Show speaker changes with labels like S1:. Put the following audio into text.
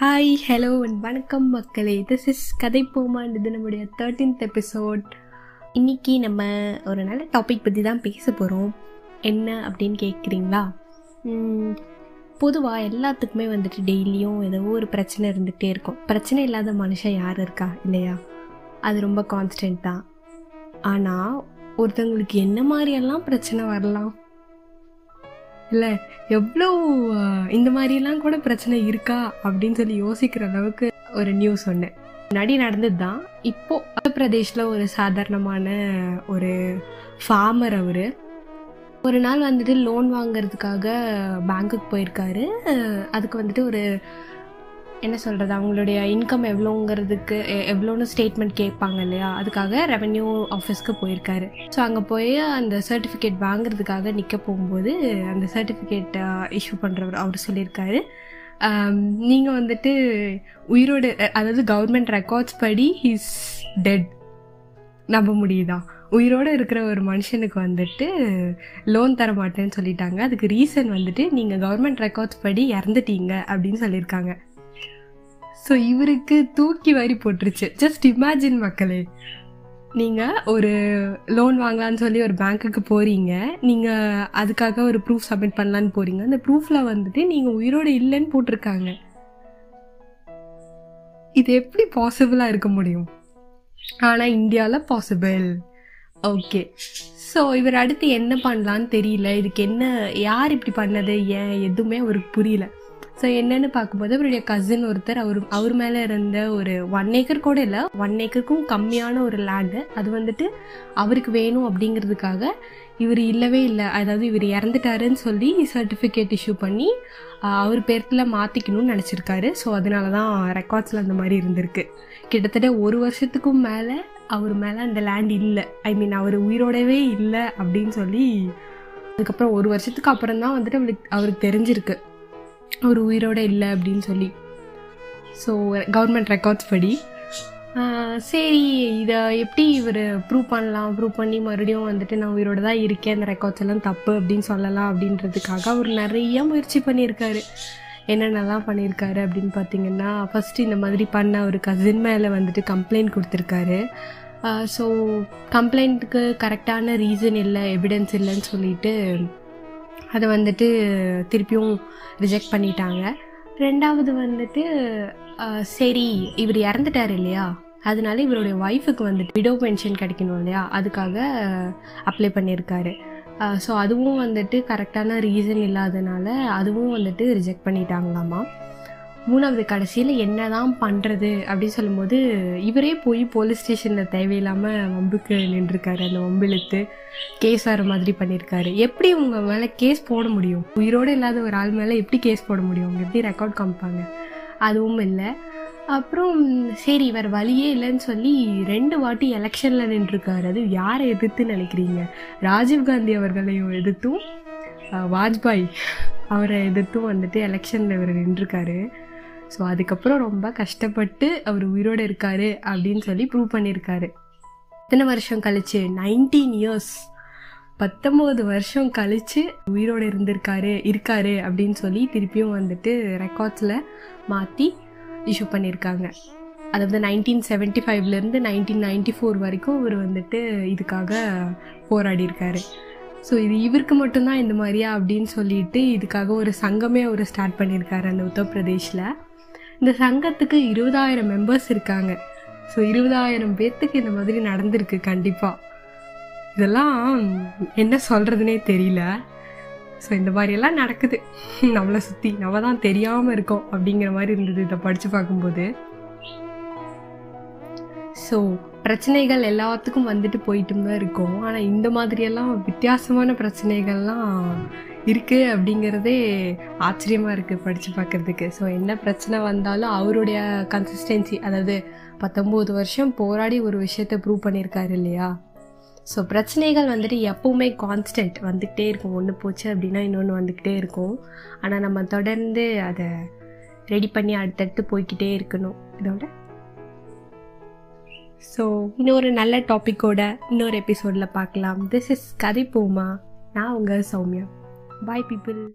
S1: Hi hello and வணக்கம் மக்களே. This is கதை போமான்றது நம்முடைய தேர்ட்டீன்த் எபிசோட் இன்னைக்கு நம்ம ஒரு நல்ல டாபிக் பற்றி தான் பேச போகிறோம் என்ன அப்படின்னு கேட்குறீங்களா பொதுவாக எல்லாத்துக்குமே வந்துட்டு டெய்லியும் ஏதோ ஒரு பிரச்சனை இருந்துகிட்டே இருக்கும். பிரச்சனை இல்லாத மனுஷன் யார் இருக்கா? இல்லையா? அது ரொம்ப கான்ஸ்டன்ட் தான். ஆனால் ஒருத்தவங்களுக்கு என்ன மாதிரியெல்லாம் பிரச்சனை வரலாம்? இல்லை எவ்வளோ இந்த மாதிரிலாம் கூட பிரச்சனை இருக்கா அப்படின்னு சொல்லி யோசிக்கிற அளவுக்கு ஒரு நியூஸ் ஒன்று முன்னாடி நடந்தது தான் இப்போது உத்தரப்பிரதேஷில் ஒரு சாதாரணமான ஒரு ஃபார்மர் அவர் ஒரு நாள் வந்துட்டு லோன் வாங்குறதுக்காக பேங்க்குக்கு போயிருக்காரு. அதுக்கு வந்துட்டு ஒரு என்ன சொல்கிறது அவங்களுடைய இன்கம் எவ்வளோங்கிறதுக்கு எ- எவ்வளோன்னு ஸ்டேட்மெண்ட் கேட்பாங்க இல்லையா? அதுக்காக ரெவென்யூ ஆஃபீஸ்க்கு போயிருக்காரு. ஸோ அங்கே போய் அந்த சர்டிஃபிகேட் வாங்குறதுக்காக நிற்க போகும்போது அந்த சர்டிஃபிகேட் இஷ்யூ பண்ணுறவர் அவர் சொல்லியிருக்காரு. நீங்கள் வந்துட்டு உயிரோடு அதாவது கவர்மெண்ட் ரெக்கார்ட்ஸ் படி ஹீஸ் டெட் நம்ப முடியுதா? உயிரோடு இருக்கிற ஒரு மனுஷனுக்கு வந்துட்டு லோன் தர மாட்டேன்னு சொல்லிட்டாங்க. அதுக்கு ரீசன் வந்துட்டு நீங்கள் கவர்மெண்ட் ரெக்கார்ட்ஸ் படி இறந்துட்டீங்க அப்படின்னு சொல்லியிருக்காங்க. ஸோ இவருக்கு தூக்கி வாரி போட்டுருச்சு. ஜஸ்ட் இமேஜின் மக்களே. நீங்கள் ஒரு லோன் வாங்கலாம்னு சொல்லி ஒரு பேங்க்குக்கு போகிறீங்க நீங்கள் அதுக்காக ஒரு ப்ரூஃப் சப்மிட் பண்ணலான்னு போகிறீங்க அந்த ப்ரூஃபில் வந்துட்டு நீங்கள் உயிரோடு இல்லைன்னு போட்டிருக்காங்க. இது எப்படி பாசிபிளாக இருக்க முடியும்? ஆனால் இந்தியாவில் பாசிபிள் ஓகே ஸோ இவர் அடுத்து என்ன பண்ணலான்னு தெரியல. இதுக்கு என்ன யார் இப்படி பண்ணது? ஏன்? எதுவுமே அவருக்கு புரியல. ஸோ என்னன்னு பார்க்கும்போது அவருடைய கசின் ஒருத்தர் அவர் அவர் மேலே இருந்த ஒரு ஒன் ஏக்கர் கூட இல்லை ஒன் ஏக்கருக்கும் கம்மியான ஒரு லேண்டு அது வந்துட்டு அவருக்கு வேணும் அப்படிங்கிறதுக்காக இவர் இல்லவே இல்லை. அதாவது இவர் இறந்துட்டாருன்னு சொல்லி சர்டிஃபிகேட் இஷ்யூ பண்ணி அவர் பேர்த்தில் மாற்றிக்கணும்னு நினச்சிருக்காரு. ஸோ அதனால தான் ரெக்கார்ட்ஸில் அந்த மாதிரி இருந்திருக்கு. கிட்டத்தட்ட ஒரு வருஷத்துக்கும் மேலே அவர் மேலே அந்த லேண்ட் இல்லை. ஐ மீன் அவர் உயிரோடவே இல்லை அப்படின்னு சொல்லி அதுக்கப்புறம் ஒரு வருஷத்துக்கு அப்புறம் தான் வந்துட்டு அவளுக்கு அவருக்கு தெரிஞ்சிருக்கு. அவர் உயிரோட இல்லை அப்படின்னு சொல்லி. ஸோ கவர்மெண்ட் ரெக்கார்ட்ஸ் படி. சரி இதை எப்படி இவர் ப்ரூவ் பண்ணலாம்? ப்ரூவ் பண்ணி மறுபடியும் வந்துட்டு நான் உயிரோட தான் இருக்கேன் அந்த ரெக்கார்ட்ஸ் எல்லாம் தப்பு அப்படின்னு சொல்லலாம் அப்படின்றதுக்காக அவர் நிறைய முயற்சி பண்ணியிருக்காரு. என்னென்னலாம் பண்ணியிருக்காரு அப்படின்னு பார்த்தீங்கன்னா ஃபஸ்ட்டு இந்த மாதிரி பண்ண ஒரு கசின் மேலே வந்துட்டு கம்ப்ளைண்ட் கொடுத்துருக்காரு. ஸோ கம்ப்ளைண்ட்டுக்கு கரெக்டான ரீசன் இல்லை எவிடன்ஸ் இல்லைன்னு சொல்லிட்டு அதை வந்துட்டு திருப்பியும் ரிஜெக்ட் பண்ணிட்டாங்க. ரெண்டாவது வந்துட்டு சரி இவர் இறந்துட்டார் இல்லையா? அதனால இவருடைய ஒய்ஃபுக்கு வந்துட்டு விடோ பென்ஷன் கிடைக்கணும் இல்லையா? அதுக்காக அப்ளை பண்ணியிருக்காரு. ஸோ அதுவும் வந்துட்டு கரெக்டான ரீசன் இல்லாதனால அதுவும் வந்துட்டு ரிஜெக்ட் பண்ணிட்டாங்களாமா? மூணாவது கடைசியில் என்ன தான் பண்ணுறது அப்படின்னு சொல்லும்போது இவரே போய் போலீஸ் ஸ்டேஷனில் தேவையில்லாமல் வம்புக்கு நின்றுருக்காரு. அந்த வம்பிழுத்து கேஸ் வர மாதிரி பண்ணியிருக்காரு எப்படி உங்கள் மேலே கேஸ் போட முடியும்? உயிரோடு இல்லாத ஒரு ஆள் மேலே எப்படி கேஸ் போட முடியும்? அவங்க எப்படி ரெக்கார்ட் காமிப்பாங்க. அதுவும் இல்லை. அப்புறம் சரி வேறு வழியே இல்லைன்னு சொல்லி ரெண்டு வாட்டி எலெக்ஷனில் நின்றுருக்காரு. அது யாரை எதிர்த்து நினைக்கிறீங்க? ராஜீவ்காந்தி அவர்களையும் எதிர்த்தும் வாஜ்பாய் அவரை எதிர்த்தும் வந்துட்டு எலெக்ஷனில் இவர் நின்றுருக்காரு. ஸோ அதுக்கப்புறம் ரொம்ப கஷ்டப்பட்டு அவர் உயிரோடு இருக்காரு அப்படின்னு சொல்லி ப்ரூவ் பண்ணியிருக்காரு. இத்தனை வருஷம் கழிச்சு நைன்டீன் இயர்ஸ் பத்தொம்போது வருஷம் கழிச்சு உயிரோடு இருந்திருக்காரு இருக்காரு அப்படின்னு சொல்லி திருப்பியும் வந்துட்டு ரெக்கார்ட்ஸில் மாற்றி இஷ்யூ பண்ணியிருக்காங்க. அதாவது நைன்டீன் செவன்ட்டி ஃபைவ்லேருந்து நைன்டீன் நைன்டி ஃபோர் வரைக்கும் இவர் வந்துட்டு இதுக்காக போராடி இருக்காரு ஸோ இது இவருக்கு மட்டும்தான் இந்த மாதிரியா அப்படின்னு சொல்லிட்டு இதுக்காக ஒரு சங்கமே அவர் ஸ்டார்ட் பண்ணியிருக்காரு அந்த உத்தரப்பிரதேஷில். இந்த சங்கத்துக்கு இருபதாயிரம் மெம்பர்ஸ் இருக்காங்க. ஸோ இருபதாயிரம் பேர்த்துக்கு இந்த மாதிரி நடந்திருக்கு கண்டிப்பாக இதெல்லாம் என்ன சொல்கிறதுனே தெரியல. ஸோ இந்த மாதிரியெல்லாம் நடக்குது. நம்மளை சுற்றி நம்ம தான் தெரியாமல் இருக்கோம் அப்படிங்கிற மாதிரி இருந்தது இதை படித்து பார்க்கும்போது. ஸோ பிரச்சனைகள் எல்லாத்துக்கும் வந்துட்டு போயிட்டும் தான் இருக்கும். ஆனால் இந்த மாதிரியெல்லாம் வித்தியாசமான பிரச்சனைகள்லாம் இருக்குது அப்படிங்கிறதே ஆச்சரியமாக இருக்குது படித்து பார்க்குறதுக்கு ஸோ என்ன பிரச்சனை வந்தாலும் அவருடைய கன்சிஸ்டன்சி அதாவது பத்தொம்போது வருஷம் போராடி ஒரு விஷயத்தை ப்ரூவ் பண்ணியிருக்காரு இல்லையா? ஸோ பிரச்சனைகள் வந்துட்டு எப்போவுமே கான்ஸ்டன்ட் வந்துக்கிட்டே இருக்கும். ஒன்று போச்சு அப்படின்னா இன்னொன்று வந்துக்கிட்டே இருக்கும். ஆனால் நம்ம தொடர்ந்து அதை ரெடி பண்ணி அடுத்தடுத்து போய்கிட்டே இருக்கணும். இதோட ஸோ இன்னொரு நல்ல டாப்பிக்கோட இன்னொரு எபிசோடில் பார்க்கலாம். திஸ் இஸ் கதை போமா நான் உங்கள் சௌமியா. பாய் பீப்புள்